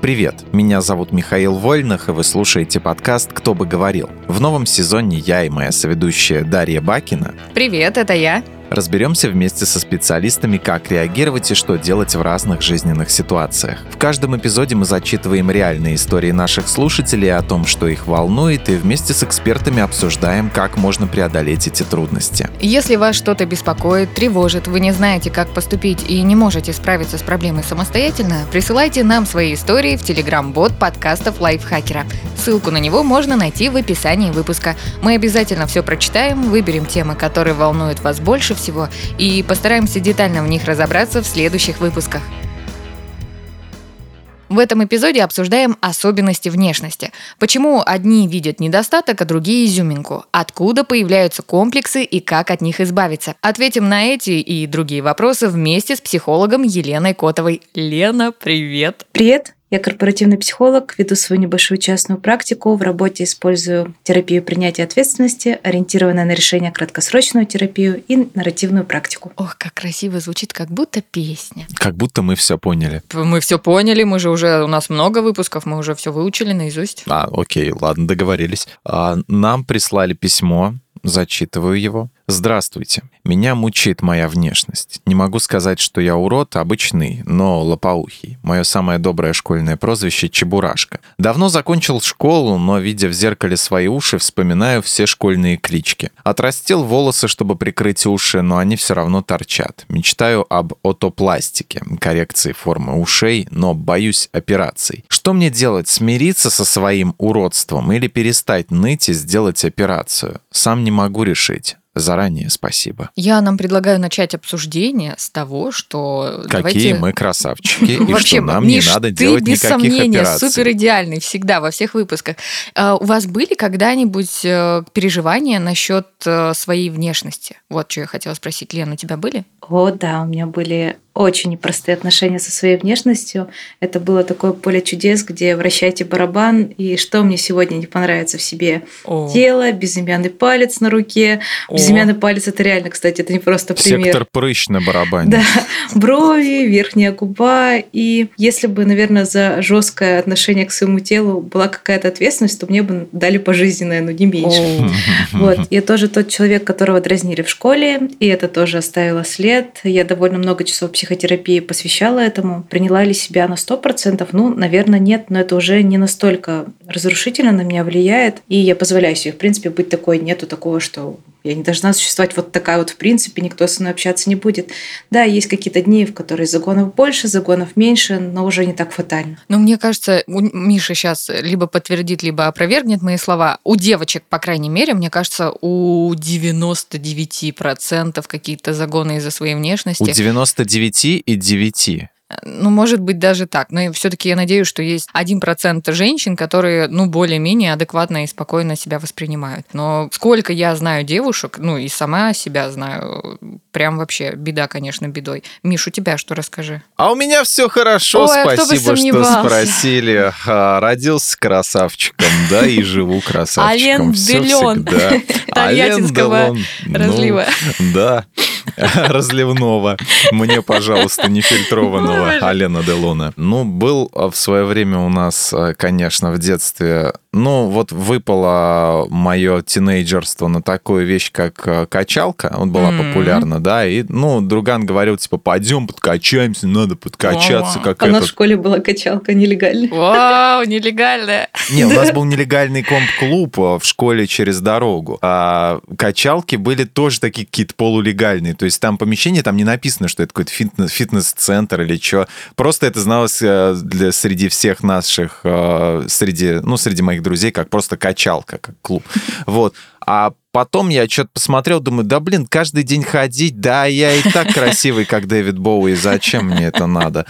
Привет, меня зовут Михаил Вольных, и вы слушаете подкаст «Кто бы говорил». В новом сезоне я и моя соведущая Дарья Бакина Привет, это я. Разберемся вместе со специалистами, как реагировать и что делать в разных жизненных ситуациях. В каждом эпизоде мы зачитываем реальные истории наших слушателей о том, что их волнует, и вместе с экспертами обсуждаем, как можно преодолеть эти трудности. Если вас что-то беспокоит, тревожит, вы не знаете, как поступить и не можете справиться с проблемой самостоятельно, присылайте нам свои истории в телеграм-бот подкастов Лайфхакера. Ссылку на него можно найти в описании выпуска. Мы обязательно все прочитаем, выберем темы, которые волнуют вас больше всего, и постараемся детально в них разобраться в следующих выпусках. В этом эпизоде обсуждаем особенности внешности. Почему одни видят недостаток, а другие изюминку? Откуда появляются комплексы и как от них избавиться? Ответим на эти и другие вопросы вместе с психологом Еленой Котовой. Лена, привет! Привет! Я корпоративный психолог, веду свою небольшую частную практику. В работе использую терапию принятия ответственности, ориентированную на решение краткосрочную терапию и нарративную практику. Ох, как красиво звучит, как будто песня. Как будто мы все поняли. Мы все поняли, мы же уже, у нас много выпусков, мы уже все выучили наизусть. А, окей, ладно, договорились. А, нам прислали письмо, зачитываю его. Здравствуйте. Меня мучает моя внешность. Не могу сказать, что я урод, обычный, но лопоухий. Мое самое доброе школьное прозвище — Чебурашка. Давно закончил школу, но, видя в зеркале свои уши, вспоминаю все школьные клички. Отрастил волосы, чтобы прикрыть уши, но они все равно торчат. Мечтаю об отопластике, коррекции формы ушей, но боюсь операций. Что мне делать? Смириться со своим уродством или перестать ныть и сделать операцию? Сам не могу решить. Заранее спасибо. Я нам предлагаю начать обсуждение с того, что Какие давайте... мы красавчики, и Вообще, что нам Миш, не надо ты делать без никаких сомнения операций. супер идеальный всегда во всех выпусках. А, У вас были когда-нибудь э, переживания насчет э, своей внешности? Вот что я хотела спросить. Лен, у тебя были? О, да, у меня были очень непростые отношения со своей внешностью. Это было такое поле чудес, где вращайте барабан, и что мне сегодня не понравится в себе? О. Тело, безымянный палец на руке. О. Безымянный палец это реально, кстати, это не просто пример. Сектор прыщ на барабане. Да, брови, верхняя губа. И если бы, наверное, за жесткое отношение к своему телу была какая-то ответственность, то мне бы дали пожизненное, но не меньше. О. Вот. Я тоже тот человек, которого дразнили в школе, и это тоже оставило след. Я довольно много часов психотерапии посвящала этому. Приняла ли себя на 100%? Ну, наверное, нет, но это уже не настолько разрушительно на меня влияет. И я позволяю себе, в принципе, быть такой. Нету такого, что я не должна существовать вот такая вот в принципе, никто со мной общаться не будет. Да, есть какие-то дни, в которые загонов больше, загонов меньше, но уже не так фатально. Ну, мне кажется, у Миша сейчас либо подтвердит, либо опровергнет мои слова. У девочек, по крайней мере, мне кажется, у 99% какие-то загоны из-за своей внешности. У 99 и 9. Ну, может быть, даже так. Но все-таки я надеюсь, что есть 1% женщин, которые, ну, более-менее адекватно и спокойно себя воспринимают. Но сколько я знаю девушек, ну, и сама себя знаю, прям вообще беда, конечно, бедой. Миш, у тебя что расскажи? А у меня все хорошо, Ой, а спасибо, что спросили. А, Родился красавчиком, да, и живу красавчиком. Ален Делон. всегда. Тольяттинского Ален Делон. Ну, разлива. Да, разливного. Мне, пожалуйста, нефильтрованного Алена Делона. Ну, был а, в свое время у нас, а, конечно, в детстве, ну, вот выпало мое тинейджерство на такую вещь, как а, качалка. Вот была М. популярна, да, и, ну, друган говорил, типа, пойдем подкачаемся, надо подкачаться, как А у нас в этот. школе была качалка нелегальная. Вау, нелегальная. Не, у нас был нелегальный комп-клуб а, в школе через дорогу. А качалки были тоже такие какие-то полулегальные. То есть там помещение, там не написано, что это какой-то фитнес- фитнес-центр или что. Просто это зналось э, для, среди всех наших, э, среди, ну, среди моих друзей, как просто качалка, как клуб. Вот. А потом я что-то посмотрел, думаю, да блин, каждый день ходить, да, я и так красивый, как Дэвид Боуи, зачем мне это надо?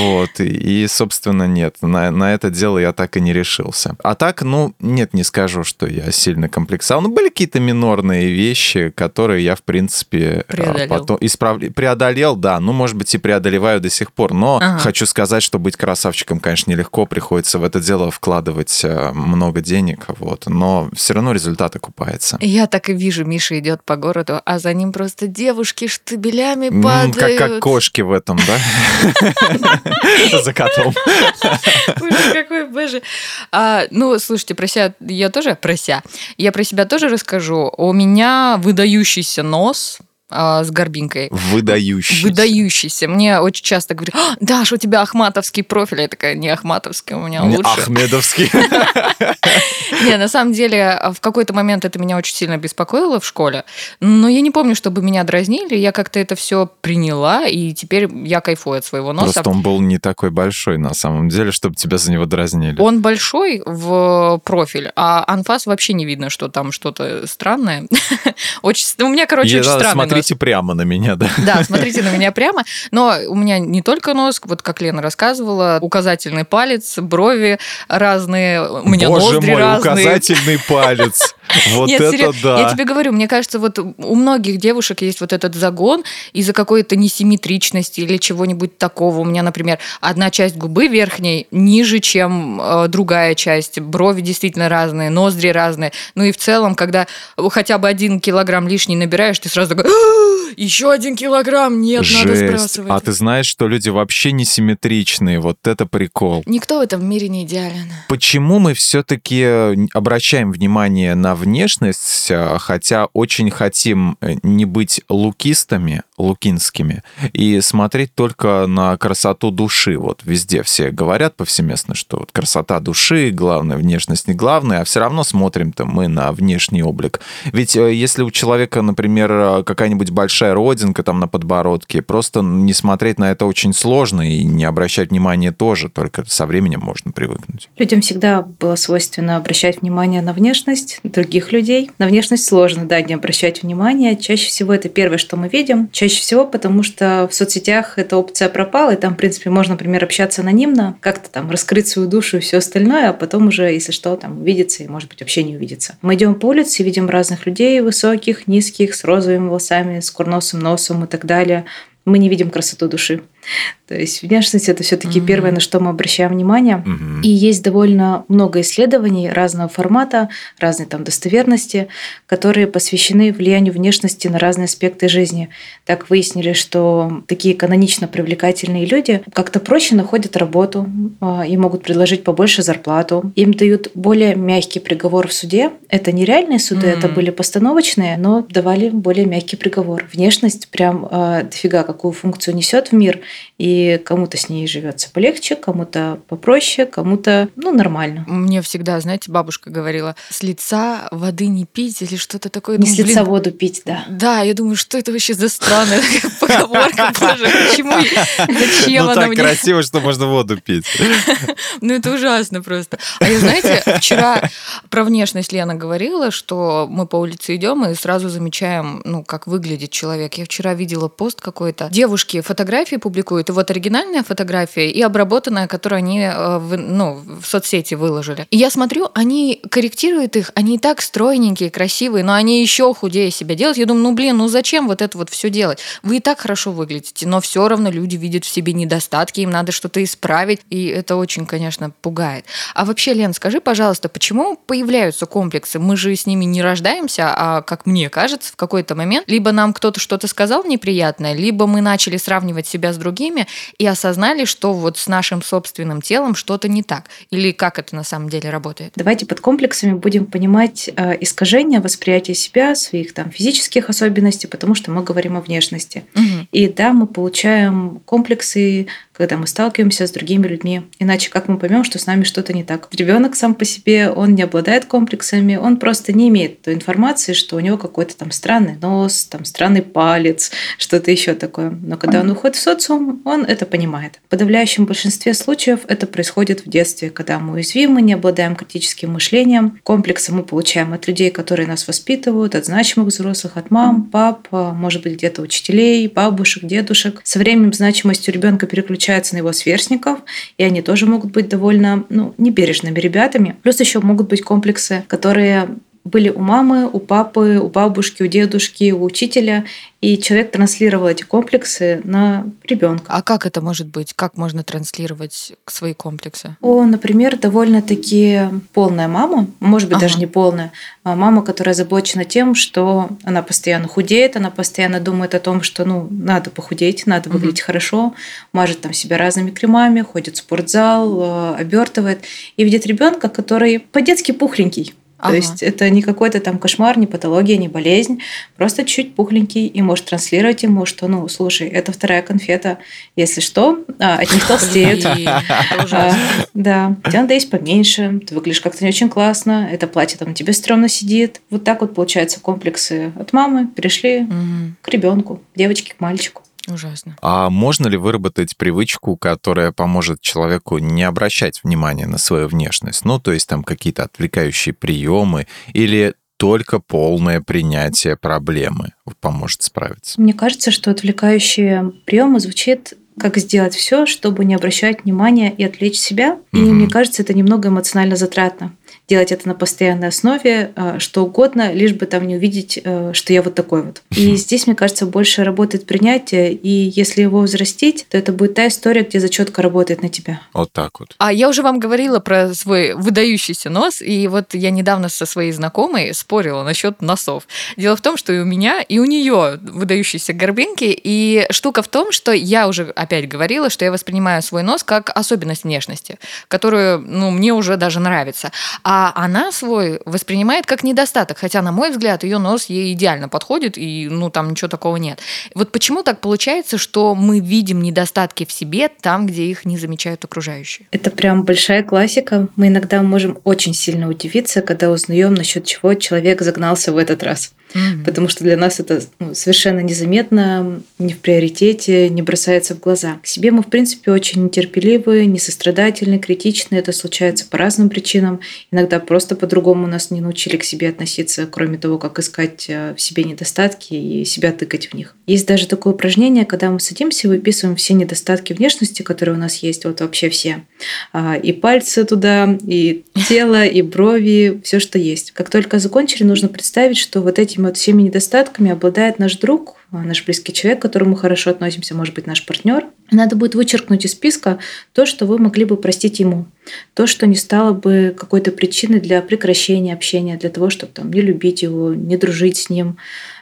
Вот, и, и, собственно, нет, на, на это дело я так и не решился. А так, ну, нет, не скажу, что я сильно комплексовал. Ну, были какие-то минорные вещи, которые я, в принципе, а, Преодолел. потом исправля- преодолел, да, ну, может быть, и преодолеваю до сих пор, но Ага. хочу сказать, что быть красавчиком, конечно, нелегко, приходится в это дело вкладывать э, много денег, вот, но все равно результат окупается. Я я так и вижу, Миша идет по городу, а за ним просто девушки штабелями М, падают. Как, как кошки в этом, да? За котом. Ужас какой, боже. А, ну, слушайте, про себя я тоже, про себя, я про себя тоже расскажу. У меня выдающийся нос, с горбинкой. Выдающийся. Выдающийся. Мне очень часто говорят, «А, Даш, у тебя ахматовский профиль. Я такая, не ахматовский, у меня Не, лучше. Ахмедовский. Не, на самом деле, в какой-то момент это меня очень сильно беспокоило в школе, но я не помню, чтобы меня дразнили, я как-то это все приняла, и теперь я кайфую от своего носа. Просто он был не такой большой на самом деле, чтобы тебя за него дразнили. Он большой в профиль, а анфас вообще не видно, что там что-то странное. Очень, у меня, короче, очень странный. Смотрите прямо на меня, да. Да, смотрите на меня прямо. Но у меня не только нос, вот как Лена рассказывала, указательный палец, брови разные, у меня Боже ноздри мой, разные. указательный палец. Вот Нет, это серьё- да. Я тебе говорю, мне кажется, вот у многих девушек есть вот этот загон из-за какой-то несимметричности или чего-нибудь такого. У меня, например, одна часть губы верхней ниже, чем э, другая часть. Брови действительно разные, ноздри разные. Ну и в целом, когда хотя бы один килограмм лишний набираешь, ты сразу такой, еще один килограмм, нет, надо Жесть. сбрасывать. А ты знаешь, что люди вообще не симметричные. Вот это прикол. Никто в этом мире не идеален. Почему мы все-таки обращаем внимание на внешность, а, хотя очень хотим э, не быть лукистами, лукинскими, и смотреть только на красоту души? Вот везде все говорят повсеместно, что вот красота души, главное, внешность не главное, а все равно смотрим-то мы на внешний облик. Ведь э, если у человека, например, э, какая-нибудь большая родинка там на подбородке, просто не смотреть на это очень сложно и не обращать внимания тоже, только со временем можно привыкнуть. Людям всегда было свойственно обращать внимание на внешность других людей. На внешность сложно, да, не обращать внимания. Чаще всего это первое, что мы видим. Чаще всего потому, что в соцсетях эта опция пропала, и там, в принципе, можно, например, общаться анонимно, как-то там раскрыть свою душу и все остальное, а потом уже, если что, там увидеться и, может быть, вообще не увидеться. Мы идем по улице видим разных людей, высоких, низких, с розовыми волосами, с курносым носом и так далее. Мы не видим красоту души. То есть внешность это все-таки Мгм. первое, на что мы обращаем внимание. Мгм. И есть довольно много исследований разного формата, разной там достоверности, которые посвящены влиянию внешности на разные аспекты жизни. Так выяснили, что такие канонично привлекательные люди как-то проще находят работу, а, им могут предложить побольше зарплату, им дают более мягкий приговор в суде. Это не реальные суды, это М. были постановочные, но давали более мягкий приговор. Внешность прям а, дофига какую функцию несет в мир, и кому-то с ней живется полегче, кому-то попроще, кому-то, ну, нормально. Мне всегда, знаете, бабушка говорила, с лица воды не пить или что-то такое. Не Думаю, с лица блин, воду пить, да. Да, я думаю, что это вообще за странная поговорка, боже, почему, зачем Ну она так мне? красиво, что можно воду пить. Ну, это ужасно просто. А я, знаете, вчера про внешность Лена говорила, что мы по улице идем и сразу замечаем, ну, как выглядит человек. Я вчера видела пост какой-то. Девушки фотографии публикуют, и вот оригинальная фотография и обработанная, которую они э, в, ну, в соцсети выложили. И я смотрю, они корректируют их, они и так стройненькие, красивые, но они еще худее себя делают. Я думаю, ну, блин, ну зачем вот это вот все делать? Вы и так хорошо выглядите, но все равно люди видят в себе недостатки, им надо что-то исправить, и это очень, конечно, пугает. А вообще, Лен, скажи, пожалуйста, почему появляются комплексы? Мы же с ними не рождаемся, а, как мне кажется, в какой-то момент либо нам кто-то что-то сказал неприятное, либо мы начали сравнивать себя с другими и осознали, что вот с нашим собственным телом что-то не так. Или как это на самом деле работает? Давайте под комплексами будем понимать э, искажение восприятия себя, своих там физических особенностей, потому что мы говорим о внешности. Мгм. И да, мы получаем комплексы, когда мы сталкиваемся с другими людьми. Иначе как мы поймем, что с нами что-то не так? Ребенок сам по себе, он не обладает комплексами, он просто не имеет той информации, что у него какой-то там странный нос, там странный палец, что-то еще такое. Но когда он уходит в социум, он это понимает. В подавляющем большинстве случаев это происходит в детстве, когда мы уязвимы, не обладаем критическим мышлением. Комплексы мы получаем от людей, которые нас воспитывают, от значимых взрослых, от мам, пап, а, может быть, где-то учителей, бабушек, дедушек. Со временем значимость у ребенка переключается на его сверстников, и они тоже могут быть довольно ну, небережными ребятами. Плюс еще могут быть комплексы, которые были у мамы, у папы, у бабушки, у дедушки, у учителя, и человек транслировал эти комплексы на ребенка. А как это может быть? Как можно транслировать свои комплексы? О, например, довольно-таки полная мама, может быть, ага. даже не полная, а мама, которая озабочена тем, что она постоянно худеет, она постоянно думает о том, что ну, надо похудеть, надо выглядеть угу. хорошо, мажет там себя разными кремами, ходит в спортзал, э, обертывает, и видит ребенка, который по-детски пухленький. Ага. То есть это не какой-то там кошмар, не патология, не болезнь, просто чуть пухленький и может транслировать ему, что, ну, слушай, это вторая конфета, если что, а, от них толстеют. А, да, тебе надо есть поменьше, ты выглядишь как-то не очень классно, это платье там тебе стрёмно сидит. Вот так вот, получается, комплексы от мамы перешли к ребенку, девочке, к мальчику. Ужасно. А можно ли выработать привычку, которая поможет человеку не обращать внимания на свою внешность? Ну, то есть там какие-то отвлекающие приемы или только полное принятие проблемы поможет справиться? Мне кажется, что отвлекающие приемы звучит как сделать все, чтобы не обращать внимания и отвлечь себя. И угу. мне кажется, это немного эмоционально затратно делать это на постоянной основе, э, что угодно, лишь бы там не увидеть, э, что я вот такой вот. И здесь, мне кажется, больше работает принятие, и если его взрастить, то это будет та история, где зачетка работает на тебя. Вот так вот. А я уже вам говорила про свой выдающийся нос, и вот я недавно со своей знакомой спорила насчет носов. Дело в том, что и у меня, и у нее выдающиеся горбинки, и штука в том, что я уже опять говорила, что я воспринимаю свой нос как особенность внешности, которую, ну, мне уже даже нравится. А она свой воспринимает как недостаток, хотя, на мой взгляд, ее нос ей идеально подходит, и, ну, там ничего такого нет. Вот почему так получается, что мы видим недостатки в себе там, где их не замечают окружающие? Это прям большая классика. Мы иногда можем очень сильно удивиться, когда узнаем, насчет чего человек загнался в этот раз mm-hmm. потому что для нас это ну, совершенно незаметно, не в приоритете, не бросается в глаза. К себе мы, в принципе, очень нетерпеливы, несострадательны, критичны. Это случается по разным причинам. Иногда просто по-другому нас не научили к себе относиться, кроме того, как искать э, в себе недостатки и себя тыкать в них. Есть даже такое упражнение, когда мы садимся и выписываем все недостатки внешности, которые у нас есть, вот вообще все. А, и пальцы туда, и тело, и брови, все, что есть. Как только закончили, нужно представить, что вот этими вот всеми недостатками обладает наш друг, наш близкий человек, к которому мы хорошо относимся, может быть, наш партнер. Надо будет вычеркнуть из списка то, что вы могли бы простить ему. То, что не стало бы какой-то причиной для прекращения общения, для того, чтобы там, не любить его, не дружить с ним,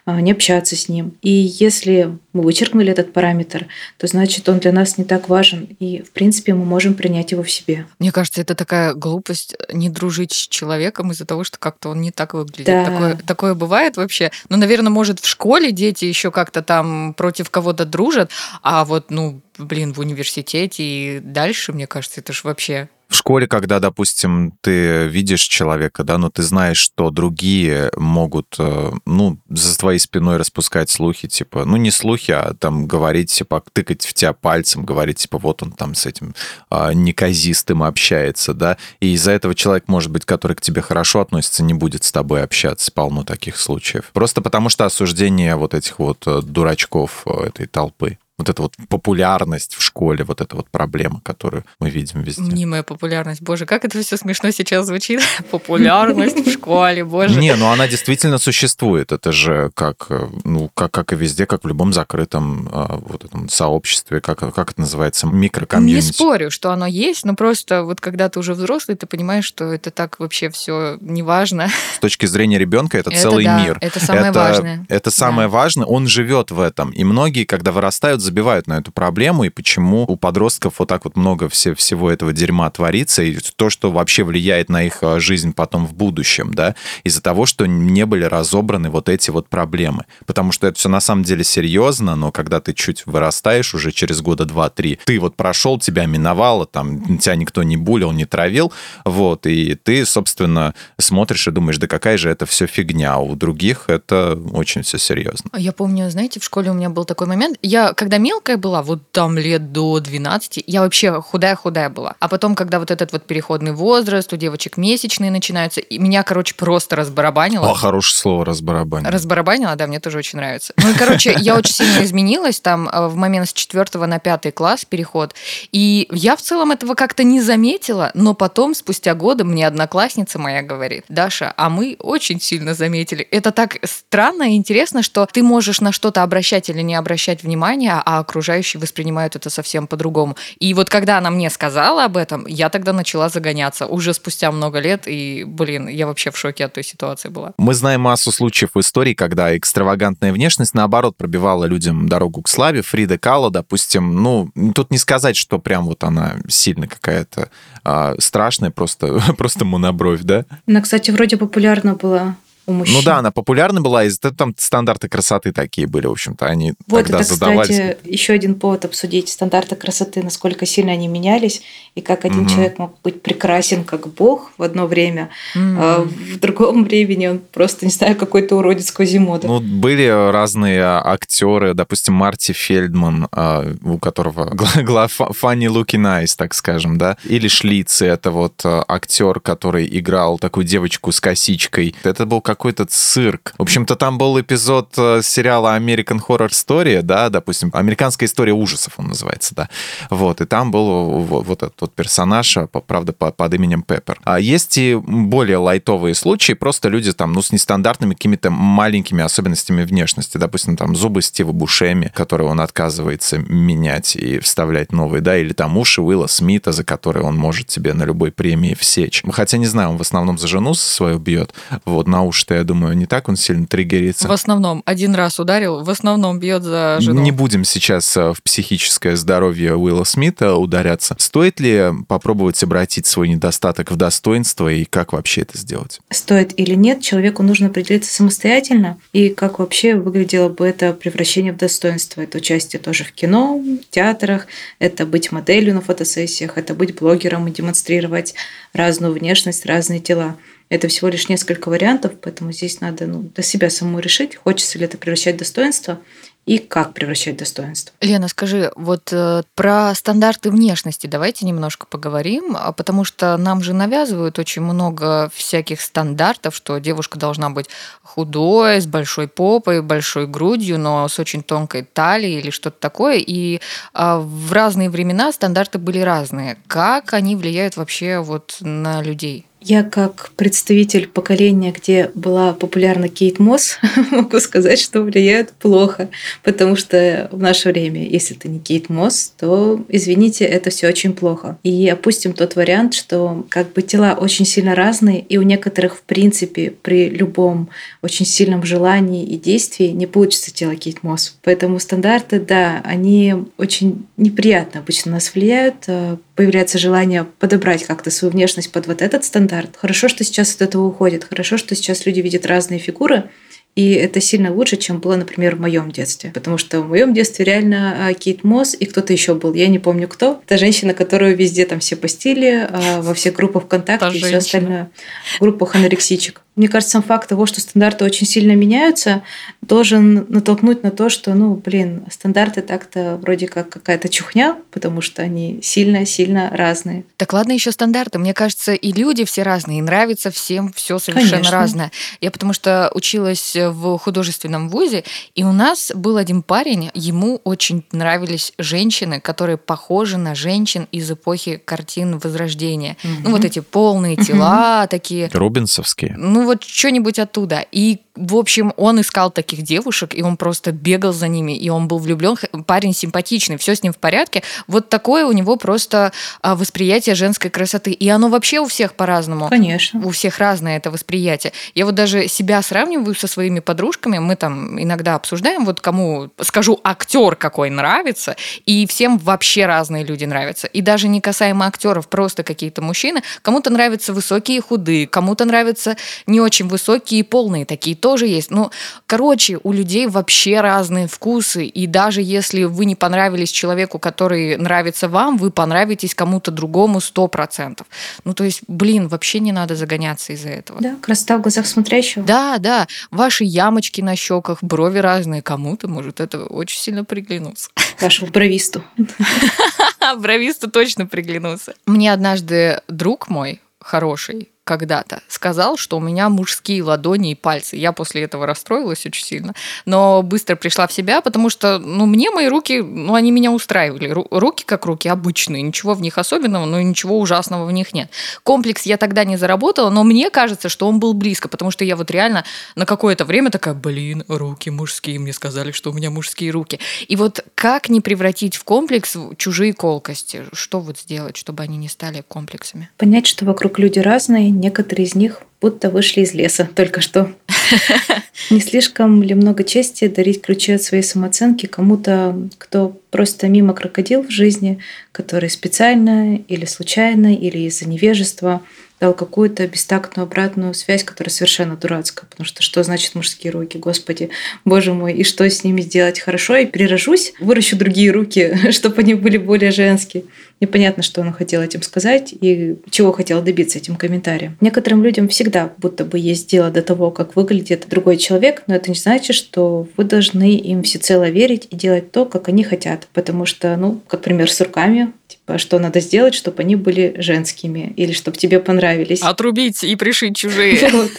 не общаться с ним. И если мы вычеркнули этот параметр, то значит он для нас не так важен, и в принципе мы можем принять его в себе. Мне кажется, это такая глупость не дружить с человеком из-за того, что как-то он не так выглядит. Да. Такое, такое бывает вообще. Ну, наверное, может в школе дети еще как-то там против кого-то дружат, а вот, ну, блин, в университете и дальше, мне кажется, это же вообще в школе, когда, допустим, ты видишь человека, да, но ты знаешь, что другие могут, э, ну, за твоей спиной распускать слухи, типа, ну, не слухи, а там говорить, типа, тыкать в тебя пальцем, говорить, типа, вот он там с этим а, неказистым общается, да, и из-за этого человек, может быть, который к тебе хорошо относится, не будет с тобой общаться, полно таких случаев. Просто потому что осуждение вот этих вот э, дурачков э, этой толпы вот эта вот популярность в школе, вот эта вот проблема, которую мы видим везде. Мнимая популярность. Боже, как это все смешно сейчас звучит. популярность в школе, боже. Не, ну она действительно существует. Это же как, ну, как, как и везде, как в любом закрытом а, вот этом сообществе, как, как это называется, микрокомьюнити. Не спорю, что оно есть, но просто вот когда ты уже взрослый, ты понимаешь, что это так вообще все неважно. С точки зрения ребенка это, это целый да, мир. Это самое это, важное. Это самое да. важное. Он живет в этом. И многие, когда вырастают, забивают на эту проблему, и почему у подростков вот так вот много все, всего этого дерьма творится, и то, что вообще влияет на их э, жизнь потом в будущем, да, из-за того, что не были разобраны вот эти вот проблемы. Потому что это все на самом деле серьезно, но когда ты чуть вырастаешь уже через года два-три, ты вот прошел, тебя миновало, там, тебя никто не булил, не травил, вот, и ты, собственно, смотришь и думаешь, да какая же это все фигня, а у других это очень все серьезно. Я помню, знаете, в школе у меня был такой момент, я, когда когда мелкая была, вот там лет до 12, я вообще худая-худая была. А потом, когда вот этот вот переходный возраст, у девочек месячные начинаются, и меня, короче, просто разбарабанило. О, хорошее слово разбарабанило. Разбарабанило, да, мне тоже очень нравится. Ну и, короче, я очень сильно изменилась там э, в момент с четвертого на пятый класс переход. И я в целом этого как-то не заметила, но потом, спустя годы, мне одноклассница моя говорит, Даша, а мы очень сильно заметили. Это так странно и интересно, что ты можешь на что-то обращать или не обращать внимания, а окружающие воспринимают это совсем по-другому. И вот когда она мне сказала об этом, я тогда начала загоняться уже спустя много лет, и, блин, я вообще в шоке от той ситуации была. Мы знаем массу случаев в истории, когда экстравагантная внешность, наоборот, пробивала людям дорогу к славе. Фрида Кало, допустим, ну, тут не сказать, что прям вот она сильно какая-то а, страшная, просто, просто монобровь, да? Она, кстати, вроде популярна была у мужчин. Ну да, она популярна была, из там стандарты красоты такие были, в общем-то, они вот тогда это, задавались. кстати, еще один повод обсудить стандарты красоты, насколько сильно они менялись, и как один угу. человек мог быть прекрасен как бог в одно время, угу. а в другом времени он просто, не знаю, какой-то уродец Квазимода. Ну, были разные актеры, допустим, Марти Фельдман, а, у которого funny looking eyes, так скажем, да, или Шлицы, это вот а, актер, который играл такую девочку с косичкой. Это был какой-то цирк. В общем-то, там был эпизод э, сериала American Horror Story, да, допустим, американская история ужасов он называется, да. Вот, и там был вот, этот вот персонаж, а, правда, под именем Пеппер. А есть и более лайтовые случаи, просто люди там, ну, с нестандартными какими-то маленькими особенностями внешности. Допустим, там зубы Стива Бушеми, которые он отказывается менять и вставлять новые, да, или там уши Уилла Смита, за которые он может себе на любой премии всечь. Хотя, не знаю, он в основном за жену свою бьет, вот, на уши что я думаю, не так он сильно триггерится. В основном. Один раз ударил, в основном бьет за жену. Не будем сейчас э, в психическое здоровье Уилла Смита ударяться. Стоит ли попробовать обратить свой недостаток в достоинство и как вообще это сделать? Стоит или нет, человеку нужно определиться самостоятельно. И как вообще выглядело бы это превращение в достоинство? Это участие тоже в кино, в театрах, это быть моделью на фотосессиях, это быть блогером и демонстрировать разную внешность, разные тела. Это всего лишь несколько вариантов, поэтому здесь надо ну, для себя самому решить, хочется ли это превращать в достоинство и как превращать достоинство. Лена, скажи, вот э, про стандарты внешности давайте немножко поговорим, а потому что нам же навязывают очень много всяких стандартов, что девушка должна быть худой, с большой попой, большой грудью, но с очень тонкой талией или что-то такое. И э, в разные времена стандарты были разные. Как они влияют вообще вот на людей? Я как представитель поколения, где была популярна Кейт Мосс, могу сказать, что влияют плохо, потому что в наше время, если это не Кейт Мосс, то, извините, это все очень плохо. И опустим тот вариант, что как бы тела очень сильно разные, и у некоторых, в принципе, при любом очень сильном желании и действии не получится тело Кейт Мосс. Поэтому стандарты, да, они очень неприятно обычно нас влияют, а появляется желание подобрать как-то свою внешность под вот этот стандарт. Хорошо, что сейчас от этого уходит. Хорошо, что сейчас люди видят разные фигуры, и это сильно лучше, чем было, например, в моем детстве. Потому что в моем детстве реально а, Кейт Мосс и кто-то еще был. Я не помню кто. Это женщина, которую везде там все постили, а, во всех группах ВКонтакте и все остальное. В группах анорексичек. Мне кажется, сам факт того, что стандарты очень сильно меняются, должен натолкнуть на то, что, ну, блин, стандарты так-то вроде как какая-то чухня, потому что они сильно-сильно разные. Так ладно еще стандарты. Мне кажется, и люди все разные, и нравится всем все совершенно Конечно. разное. Я потому что училась в художественном вузе, и у нас был один парень, ему очень нравились женщины, которые похожи на женщин из эпохи картин Возрождения. Mm-hmm. Ну, вот эти полные тела mm-hmm. такие. Рубинсовские. Ну, ну вот что-нибудь оттуда. И в общем, он искал таких девушек, и он просто бегал за ними, и он был влюблен. Парень симпатичный, все с ним в порядке. Вот такое у него просто а, восприятие женской красоты. И оно вообще у всех по-разному. Конечно. У всех разное это восприятие. Я вот даже себя сравниваю со своими подружками. Мы там иногда обсуждаем, вот кому, скажу, актер какой нравится, и всем вообще разные люди нравятся. И даже не касаемо актеров, просто какие-то мужчины. Кому-то нравятся высокие худые, кому-то нравятся не очень высокие и полные, такие тоже есть. Ну, короче, у людей вообще разные вкусы, и даже если вы не понравились человеку, который нравится вам, вы понравитесь кому-то другому сто процентов. Ну, то есть, блин, вообще не надо загоняться из-за этого. Да, красота в глазах смотрящего. Да, да, ваши ямочки на щеках, брови разные, кому-то может это очень сильно приглянуться. Вашему бровисту. Бровисту точно приглянуться. Мне однажды друг мой хороший, когда-то сказал, что у меня мужские ладони и пальцы. Я после этого расстроилась очень сильно, но быстро пришла в себя, потому что, ну, мне мои руки, ну, они меня устраивали. Ру- руки как руки обычные, ничего в них особенного, но ничего ужасного в них нет. Комплекс я тогда не заработала, но мне кажется, что он был близко, потому что я вот реально на какое-то время такая, блин, руки мужские, мне сказали, что у меня мужские руки. И вот как не превратить в комплекс чужие колкости? Что вот сделать, чтобы они не стали комплексами? Понять, что вокруг люди разные, некоторые из них будто вышли из леса только что. Не слишком ли много чести дарить ключи от своей самооценки кому-то, кто просто мимо крокодил в жизни, который специально или случайно, или из-за невежества дал какую-то бестактную обратную связь, которая совершенно дурацкая. Потому что что значит мужские руки? Господи, боже мой, и что с ними сделать? Хорошо, и перерожусь, выращу другие руки, чтобы они были более женские. Непонятно, что он хотел этим сказать и чего хотел добиться этим комментарием. Некоторым людям всегда будто бы есть дело до того, как выглядит другой человек, но это не значит, что вы должны им всецело верить и делать то, как они хотят. Потому что, ну, как пример с руками, что надо сделать, чтобы они были женскими или чтобы тебе понравились. Отрубить и пришить чужие. Вот.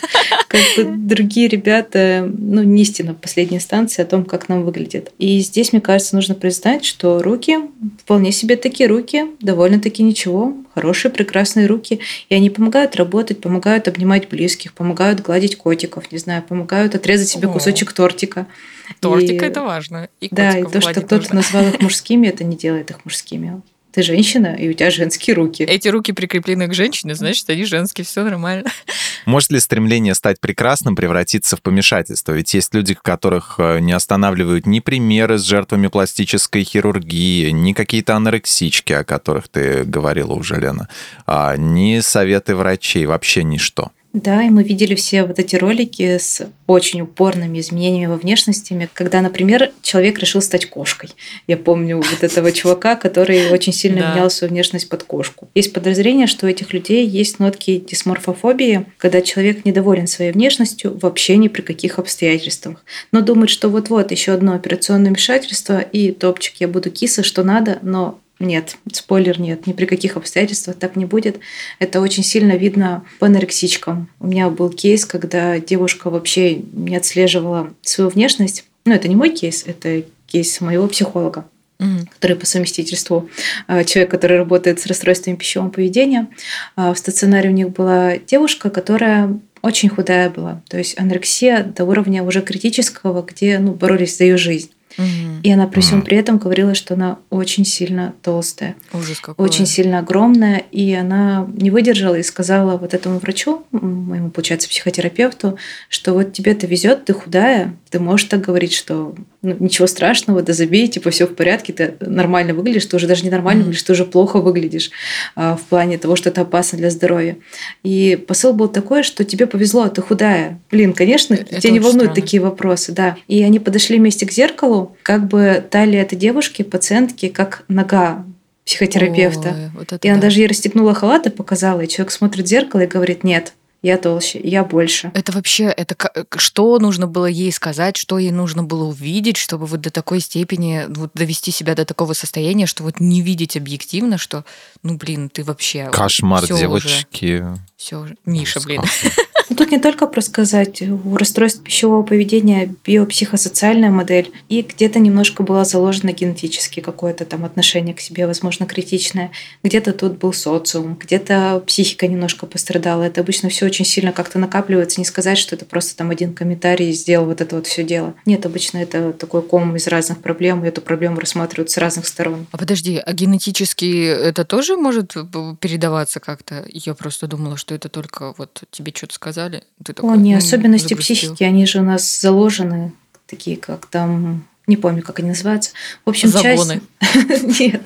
Как бы другие ребята, ну, не истина в последней инстанции о том, как нам выглядит. И здесь, мне кажется, нужно признать, что руки вполне себе такие руки, довольно-таки ничего, хорошие, прекрасные руки, и они помогают работать, помогают обнимать близких, помогают гладить котиков, не знаю, помогают отрезать себе кусочек тортика. Тортик И- это важно. И Да, и то, что кто-то назвал их мужскими, это не делает их мужскими. Ты женщина, и у тебя женские руки. Эти руки прикреплены к женщине, значит, они женские, все нормально. Может ли стремление стать прекрасным превратиться в помешательство? Ведь есть люди, которых э, не останавливают ни примеры с жертвами пластической хирургии, ни какие-то анорексички, о которых ты говорила уже, Лена, а, ни советы врачей, вообще ничто. Да, и мы видели все вот эти ролики с очень упорными изменениями во внешности, когда, например, человек решил стать кошкой. Я помню вот этого чувака, который очень сильно Да. менял свою внешность под кошку. Есть подозрение, что у этих людей есть нотки дисморфофобии, когда человек недоволен своей внешностью вообще ни при каких обстоятельствах, но думает, что вот-вот еще одно операционное вмешательство и топчик, я буду киса, что надо, но нет, спойлер нет, ни при каких обстоятельствах так не будет. Это очень сильно видно по анорексичкам. У меня был кейс, когда девушка вообще не отслеживала свою внешность. Ну, это не мой кейс, это кейс моего психолога Мгм. который по совместительству э, человек, который работает с расстройствами пищевого поведения. А В стационаре у них была девушка, которая очень худая была. То есть анорексия до уровня уже критического, где ну, боролись за ее жизнь. И она при всем при этом говорила, что она очень сильно толстая, Ужас какой. очень сильно огромная. И она не выдержала и сказала вот этому врачу, моему, получается, психотерапевту, что вот тебе-то везет, ты худая, ты можешь так говорить, что ну, ничего страшного, да забей, типа все в порядке, ты нормально выглядишь, ты уже даже не нормально выглядишь, ты уже плохо выглядишь а, в плане того, что это опасно для здоровья. И посыл был такой, что тебе повезло, ты худая. Блин, конечно, Это тебя не волнуют странно. такие вопросы, да. И они подошли вместе к зеркалу, как бы талия этой девушки, пациентки, как нога психотерапевта. Ой, вот И она да. даже ей расстегнула халат и показала, и человек смотрит в зеркало и говорит, нет, я толще, я больше. Это вообще, это что нужно было ей сказать, что ей нужно было увидеть, чтобы вот до такой степени вот довести себя до такого состояния, что вот не видеть объективно, что, ну блин, ты вообще Кошмар, уже, девочки. всё уже. Миша, блин. Но тут не только про сказать, у расстройств пищевого поведения биопсихосоциальная модель, и где-то немножко было заложено генетически какое-то там отношение к себе, возможно, критичное. Где-то тут был социум, где-то психика немножко пострадала. Это обычно все очень сильно как-то накапливается. Не сказать, что это просто там один комментарий сделал вот это вот все дело. Нет, обычно это такой ком из разных проблем, и эту проблему рассматривают с разных сторон. А подожди, а генетически это тоже может п- передаваться как-то? Я просто думала, что это только вот тебе что-то сказали. Ты О, такой, не, «М, особенности загрустил». психики, они же у нас заложены, такие как там, не помню, как они называются. В общем, Загоны. часть... Нет.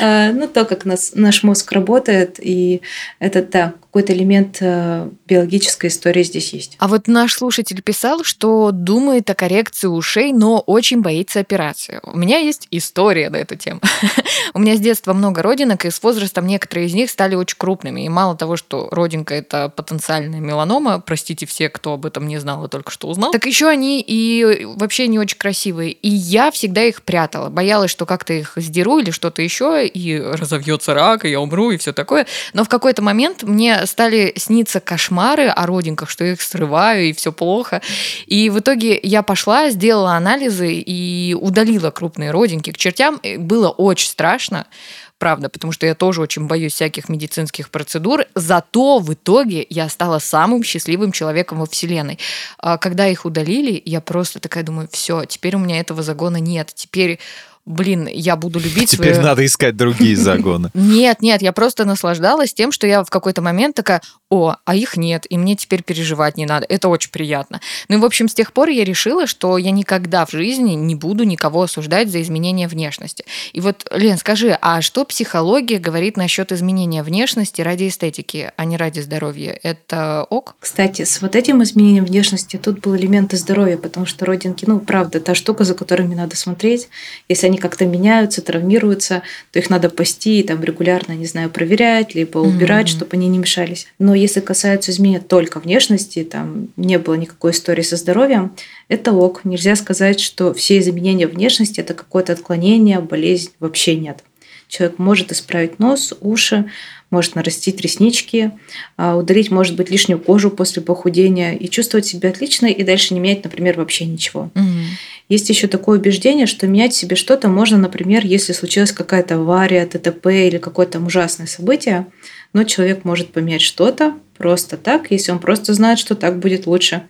А, Ну, то, как нас, наш мозг работает, и это, да, какой-то элемент э, биологической истории здесь есть. А вот наш слушатель писал, что думает о коррекции ушей, но очень боится операции. У меня есть история на эту тему. У меня с детства много родинок, и с возрастом некоторые из них стали очень крупными. И мало того, что родинка – это потенциальная меланома, простите все, кто об этом не знал и только что узнал, так еще они и вообще не очень красивые. И я всегда их прятала. Боялась, что как-то их сдеру или что-то еще, и разовьется рак, и я умру, и все такое. Но в какой-то момент мне стали сниться кошмары о родинках, что я их срываю, и все плохо. И в итоге я пошла, сделала анализы и удалила крупные родинки к чертям. Было очень страшно правда, потому что я тоже очень боюсь всяких медицинских процедур. Зато в итоге я стала самым счастливым человеком во Вселенной. А когда их удалили, я просто такая думаю, все, теперь у меня этого загона нет. Теперь блин, я буду любить Теперь свою... надо искать другие загоны. Нет, нет, я просто наслаждалась тем, что я в какой-то момент такая, о, а их нет, и мне теперь переживать не надо. Это очень приятно. Ну и, в общем, с тех пор я решила, что я никогда в жизни не буду никого осуждать за изменение внешности. И вот, Лен, скажи, а что психология говорит насчет изменения внешности ради эстетики, а не ради здоровья? Это ок? Кстати, с вот этим изменением внешности тут был элемент здоровья, потому что родинки, ну, правда, та штука, за которыми надо смотреть. Если они как-то меняются, травмируются, то их надо пасти и там регулярно, не знаю, проверять, либо убирать, mm-hmm. чтобы они не мешались. Но если касается изменения только внешности, там не было никакой истории со здоровьем, это ок. Нельзя сказать, что все изменения внешности это какое-то отклонение, болезнь вообще нет. Человек может исправить нос, уши, может нарастить реснички, а, удалить, может быть, лишнюю кожу после похудения и чувствовать себя отлично и дальше не менять, например, вообще ничего. Угу. Есть еще такое убеждение, что менять себе что-то можно, например, если случилась какая-то авария, ДТП или какое-то ужасное событие, но человек может поменять что-то просто так, если он просто знает, что так будет лучше,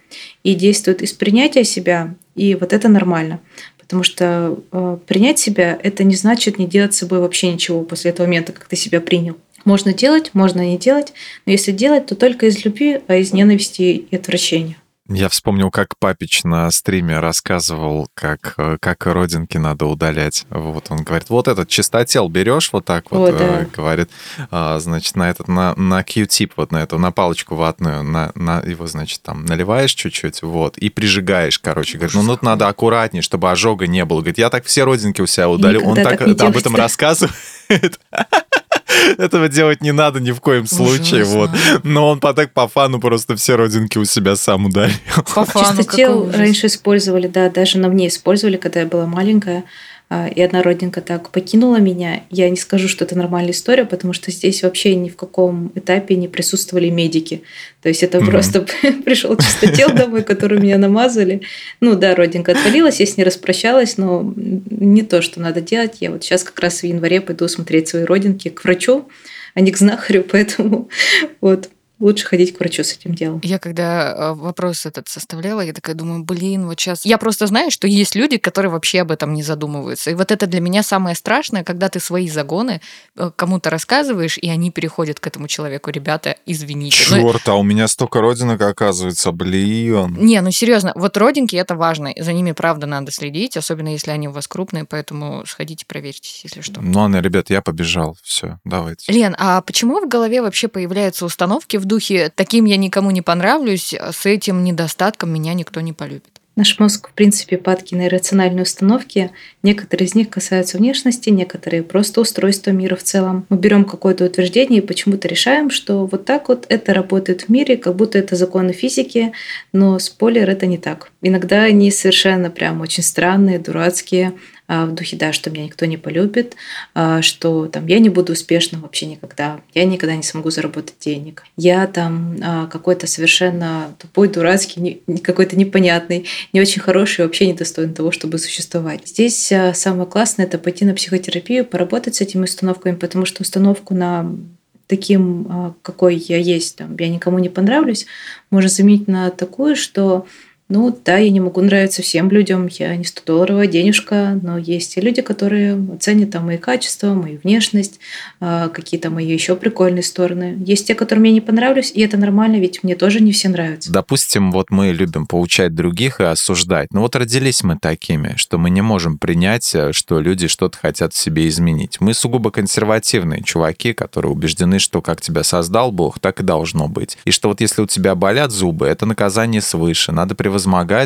и действует из принятия себя, и вот это нормально. Потому что э, принять себя – это не значит не делать с собой вообще ничего после этого момента, как ты себя принял. Можно делать, можно не делать, но если делать, то только из любви, а из ненависти и отвращения. Я вспомнил, как Папич на стриме рассказывал, как, э, как родинки надо удалять. Вот он говорит, вот этот чистотел берешь вот так вот, О, да. говорит, а, значит, на этот, на, на Q-тип, вот на эту, на палочку ватную, на, на его, значит, там наливаешь чуть-чуть, вот, и прижигаешь, короче. Говорит, ну, ну надо аккуратнее, чтобы ожога не было. Говорит, я так все родинки у себя удалил. он так, так об этом рассказывает. Этого делать не надо ни в коем случае. Вот. Но он по так по фану просто все родинки у себя сам ударил. По фану, Чистотел раньше использовали, да, даже на мне использовали, когда я была маленькая. А, и одна родинка так покинула меня. Я не скажу, что это нормальная история, потому что здесь вообще ни в каком этапе не присутствовали медики. То есть это mm-hmm. просто пришел чистотел домой, который меня намазали. Ну да, родинка отвалилась, я с ней распрощалась, но не то, что надо делать. Я вот сейчас как раз в январе пойду смотреть свои родинки к врачу, а не к знахарю, поэтому вот лучше ходить к врачу с этим делом. Я когда э, вопрос этот составляла, я такая думаю, блин, вот сейчас... Я просто знаю, что есть люди, которые вообще об этом не задумываются. И вот это для меня самое страшное, когда ты свои загоны э, кому-то рассказываешь, и они переходят к этому человеку. Ребята, извините. Черт, а у меня столько родинок оказывается, блин. Не, ну серьезно, вот родинки это важно. За ними, правда, надо следить, особенно если они у вас крупные, поэтому сходите, проверьтесь, если что. Ну ладно, ребят, я побежал. Все, давайте. Лен, а почему в голове вообще появляются установки в духе «таким я никому не понравлюсь, с этим недостатком меня никто не полюбит». Наш мозг, в принципе, падки на иррациональные установки. Некоторые из них касаются внешности, некоторые просто устройства мира в целом. Мы берем какое-то утверждение и почему-то решаем, что вот так вот это работает в мире, как будто это законы физики, но спойлер, это не так. Иногда они совершенно прям очень странные, дурацкие, в духе, да, что меня никто не полюбит, а, что там я не буду успешным вообще никогда, я никогда не смогу заработать денег, я там а, какой-то совершенно тупой, дурацкий, какой-то непонятный, не очень хороший, вообще не достоин того, чтобы существовать. Здесь самое классное – это пойти на психотерапию, поработать с этими установками, потому что установку на таким, какой я есть, там, я никому не понравлюсь, можно заменить на такую, что Ну да, я не могу нравиться всем людям, я не 100-долларовая денежка, но есть и люди, которые оценят там мои качества, мою внешность, а, какие-то мои еще прикольные стороны. Есть те, которые мне не понравились, и это нормально, ведь мне тоже не все нравятся. Допустим, вот мы любим поучать других и осуждать. Но вот родились мы такими, что мы не можем принять, э, что люди что-то хотят в себе изменить. Мы сугубо консервативные чуваки, которые убеждены, что как тебя создал Бог, так и должно быть. И что вот если у тебя болят зубы, это наказание свыше. Надо превозмогать,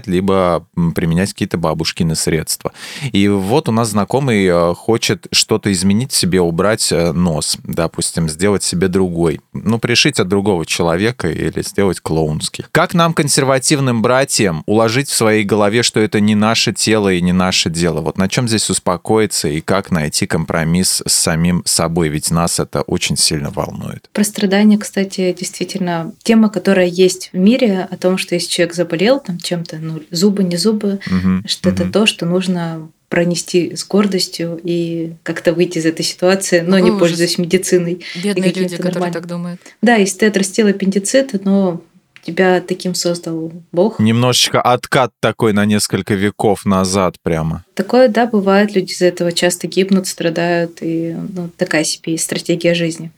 либо применять какие-то бабушкины средства. И вот у нас знакомый э, хочет что-то изменить себе, убрать э, нос, допустим, сделать себе другой. Ну, пришить от другого человека или сделать клоунский. Как нам, консервативным братьям, уложить в своей голове, что это не наше тело и не наше дело? Вот на чем здесь успокоиться и как найти компромисс с самим собой? Ведь нас это очень сильно волнует. Про страдания, кстати, действительно тема, которая есть в мире о том, что если человек заболел там чем-то, ну, зубы, не зубы, угу, что угу. это то, что нужно пронести с гордостью и как-то выйти из этой ситуации, но Какой не ужас. пользуясь медициной. Бедные люди, которые так думают. Да, если ты отрастил аппендицит, но тебя таким создал Бог. Немножечко откат такой на несколько веков назад прямо. Такое, да, бывает. Люди из-за этого часто гибнут, страдают, и ну, такая себе стратегия жизни.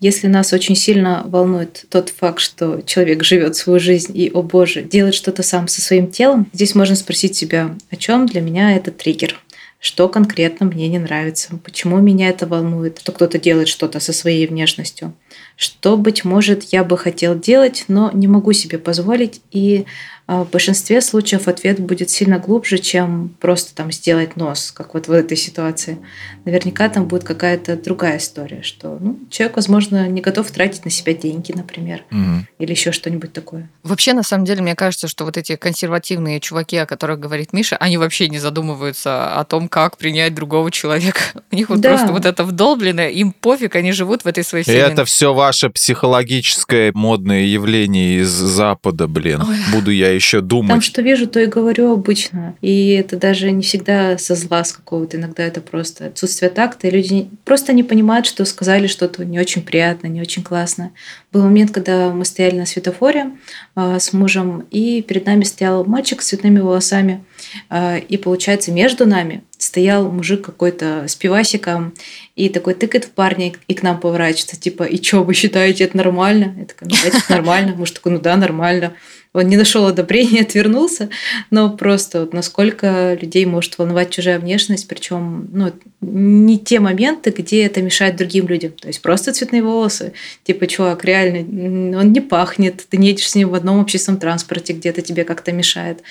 Если нас очень сильно волнует тот факт, что человек живет свою жизнь и, о боже, делает что-то сам со своим телом, здесь можно спросить себя, о чем для меня это триггер что конкретно мне не нравится, почему меня это волнует, что кто-то делает что-то со своей внешностью, что, быть может, я бы хотел делать, но не могу себе позволить, и а, в большинстве случаев ответ будет сильно глубже, чем просто там сделать нос, как вот в этой ситуации. Наверняка там будет какая-то другая история, что ну, человек, возможно, не готов тратить на себя деньги, например, угу. или еще что-нибудь такое. Вообще, на самом деле, мне кажется, что вот эти консервативные чуваки, о которых говорит Миша, они вообще не задумываются о том, как принять другого человека. У них вот да. просто вот это вдолблено, им пофиг, они живут в этой своей вселенной. Это все ваше психологическое модное явление из Запада, блин. Ой. Буду я еще думать. Там, что вижу, то и говорю обычно. И это даже не всегда со зла с какого-то. Иногда это просто отсутствие такта. И люди просто не понимают, что сказали что-то не очень приятно, не очень классно. Был момент, когда мы стояли на светофоре э, с мужем, и перед нами стоял мальчик с цветными волосами. Э, и получается, между нами стоял мужик какой-то с пивасиком и такой тыкает в парня и к нам поворачивается, типа, и что, вы считаете это нормально? Я такая, ну, это нормально. Муж такой, ну да, нормально он не нашел одобрения, отвернулся, но просто вот насколько людей может волновать чужая внешность, причем ну, не те моменты, где это мешает другим людям. То есть просто цветные волосы. Типа, чувак, реально, он не пахнет, ты не едешь с ним в одном общественном транспорте, где-то тебе как-то мешает.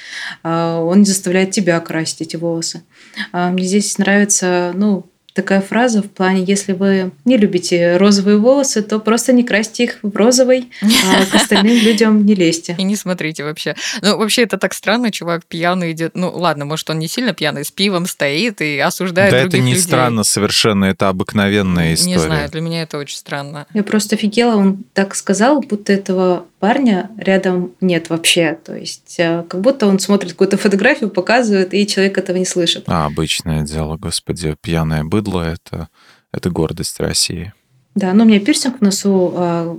А он не заставляет тебя красить эти волосы. А мне здесь нравится, ну, такая фраза в плане, если вы не любите розовые волосы, то просто не красьте их в розовый, а к остальным людям не лезьте. И не смотрите вообще. Ну, вообще, это так странно, чувак пьяный идет. Ну, ладно, может, он не сильно пьяный, с пивом стоит и осуждает Да, это не людей. странно совершенно, это обыкновенная история. Не знаю, для меня это очень странно. Я просто офигела, он так сказал, будто этого парня рядом нет вообще. То есть э, как будто он смотрит какую-то фотографию, показывает, и человек этого не слышит. А, обычное дело, господи, пьяное быдло это, – это гордость России. Да, но у меня пирсинг в носу э,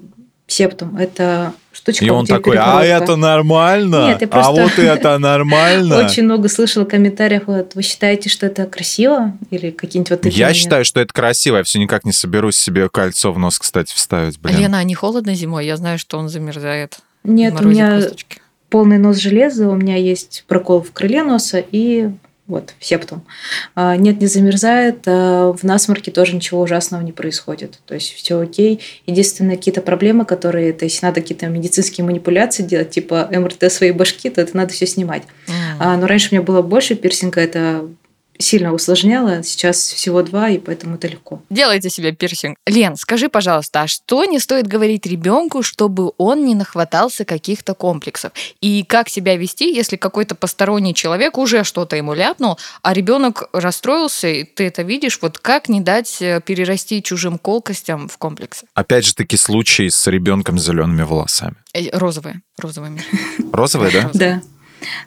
септум. Это штучка. И он такой, а это нормально? Нет, я а просто... А вот это нормально? Очень много слышала комментариев, вот, вы считаете, что это красиво? Или какие-нибудь вот такие? Я считаю, что это красиво. Я все никак не соберусь себе кольцо в нос, кстати, вставить. Блин. А Лена, а не холодно зимой? Я знаю, что он замерзает. Нет, у меня косточки. полный нос железа, у меня есть прокол в крыле носа и вот, септум. А, нет, не замерзает, а в насморке тоже ничего ужасного не происходит. То есть все окей. Единственные какие-то проблемы, которые, то есть надо какие-то медицинские манипуляции делать, типа МРТ своей башки, то это надо все снимать. Mm. Но раньше у меня было больше пирсинга, это сильно усложняло. Сейчас всего два, и поэтому это легко. Делайте себе пирсинг. Лен, скажи, пожалуйста, а что не стоит говорить ребенку, чтобы он не нахватался каких-то комплексов? И как себя вести, если какой-то посторонний человек уже что-то ему ляпнул, а ребенок расстроился, и ты это видишь, вот как не дать э, перерасти чужим колкостям в комплексы? Опять же таки случай с ребенком с зелеными волосами. Э, розовые, розовыми. Розовые, да? Да.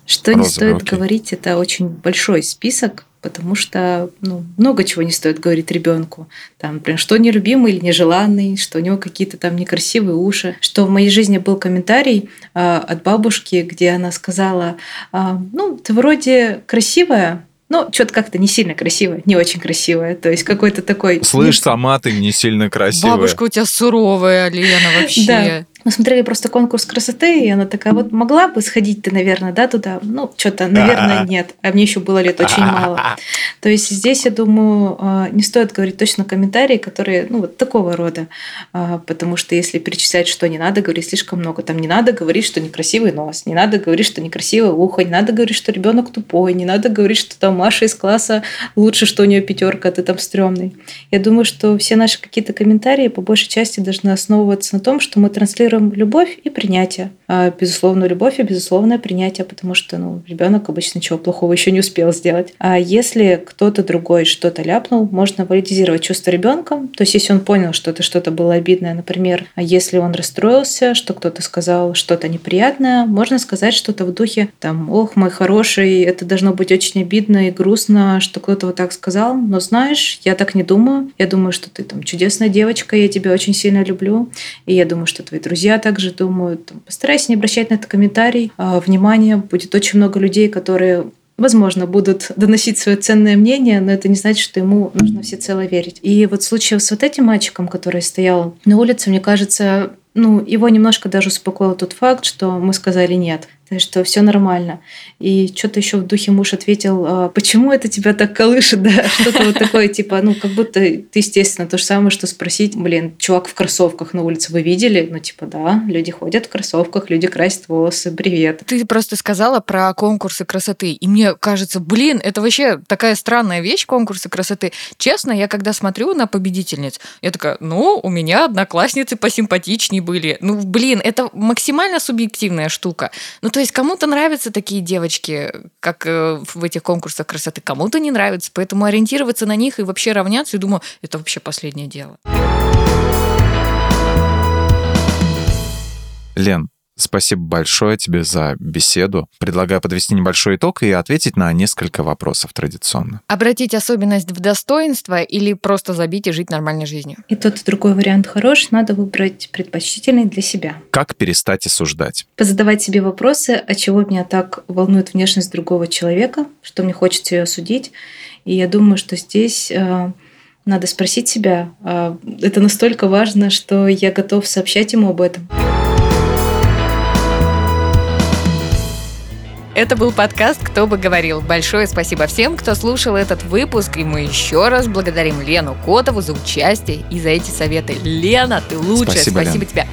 Что не стоит говорить, это очень большой список потому что ну, много чего не стоит говорить ребенку. Там, например, что нелюбимый или нежеланный, что у него какие-то там некрасивые уши. Что в моей жизни был комментарий э, от бабушки, где она сказала, э, ну, ты вроде красивая, ну, что-то как-то не сильно красивое, не очень красивое. То есть какой-то такой... Слышь, сама ты не сильно красивая. Бабушка у тебя суровая, Лена, вообще. Да. Мы смотрели просто конкурс красоты, и она такая, вот могла бы сходить ты, наверное, да, туда? Ну, что-то, наверное, нет. А мне еще было лет очень мало. То есть здесь, я думаю, а, не стоит говорить точно комментарии, которые, ну, вот такого рода. А, потому что если перечислять, что не надо говорить слишком много, там не надо говорить, что некрасивый нос, не надо говорить, что некрасивое ухо, не надо говорить, что ребенок тупой, не надо говорить, что там Маша из класса лучше, что у нее пятерка, а ты там стрёмный. Я думаю, что все наши какие-то комментарии по большей части должны основываться на том, что мы транслируем транслируем любовь и принятие. А, безусловную любовь и безусловное принятие, потому что ну, ребенок обычно ничего плохого еще не успел сделать. А если кто-то другой что-то ляпнул, можно валидизировать чувство ребенка. То есть, если он понял, что это что-то было обидное, например, а если он расстроился, что кто-то сказал что-то неприятное, можно сказать что-то в духе там, ох, мой хороший, это должно быть очень обидно и грустно, что кто-то вот так сказал, но знаешь, я так не думаю. Я думаю, что ты там чудесная девочка, я тебя очень сильно люблю, и я думаю, что твои друзья друзья также думают. Постарайся не обращать на это комментарий. А, внимание, будет очень много людей, которые возможно, будут доносить свое ценное мнение, но это не значит, что ему нужно всецело верить. И вот в случае с вот этим мальчиком, который стоял на улице, мне кажется, ну, его немножко даже успокоил тот факт, что мы сказали нет что все нормально. И что-то еще в духе муж ответил, «А почему это тебя так колышет, да, что-то вот такое, типа, ну, как будто ты, естественно, то же самое, что спросить, блин, чувак в кроссовках на улице вы видели? Ну, типа, да, люди ходят в кроссовках, люди красят волосы, привет. Ты просто сказала про конкурсы красоты, и мне кажется, блин, это вообще такая странная вещь, конкурсы красоты. Честно, я когда смотрю на победительниц, я такая, ну, у меня одноклассницы посимпатичнее были. Ну, блин, это максимально субъективная штука. Ну, то есть кому-то нравятся такие девочки, как э, в этих конкурсах красоты, кому-то не нравятся. Поэтому ориентироваться на них и вообще равняться, я думаю, это вообще последнее дело. Лен, Спасибо большое тебе за беседу. Предлагаю подвести небольшой итог и ответить на несколько вопросов традиционно. Обратить особенность в достоинство или просто забить и жить нормальной жизнью? И тот, и другой вариант хорош. Надо выбрать предпочтительный для себя. Как перестать осуждать? Позадавать себе вопросы, от чего меня так волнует внешность другого человека, что мне хочется ее осудить. И я думаю, что здесь э, надо спросить себя, э, это настолько важно, что я готов сообщать ему об этом. Это был подкаст «Кто бы говорил». Большое спасибо всем, кто слушал этот выпуск. И мы еще раз благодарим Лену Котову за участие и за эти советы. Лена, ты лучшая. Спасибо, спасибо Лен. тебе.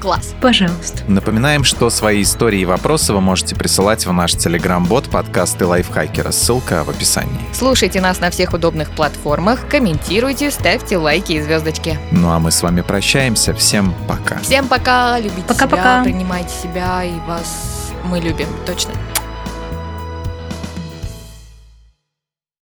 Класс. Пожалуйста. Напоминаем, что свои истории и вопросы вы можете присылать в наш телеграм-бот подкасты Лайфхакера. Ссылка в описании. Слушайте нас на всех удобных платформах, комментируйте, ставьте лайки и звездочки. Ну а мы с вами прощаемся. Всем пока. Всем пока. Любите пока, себя, пока. принимайте себя и вас мы любим, точно.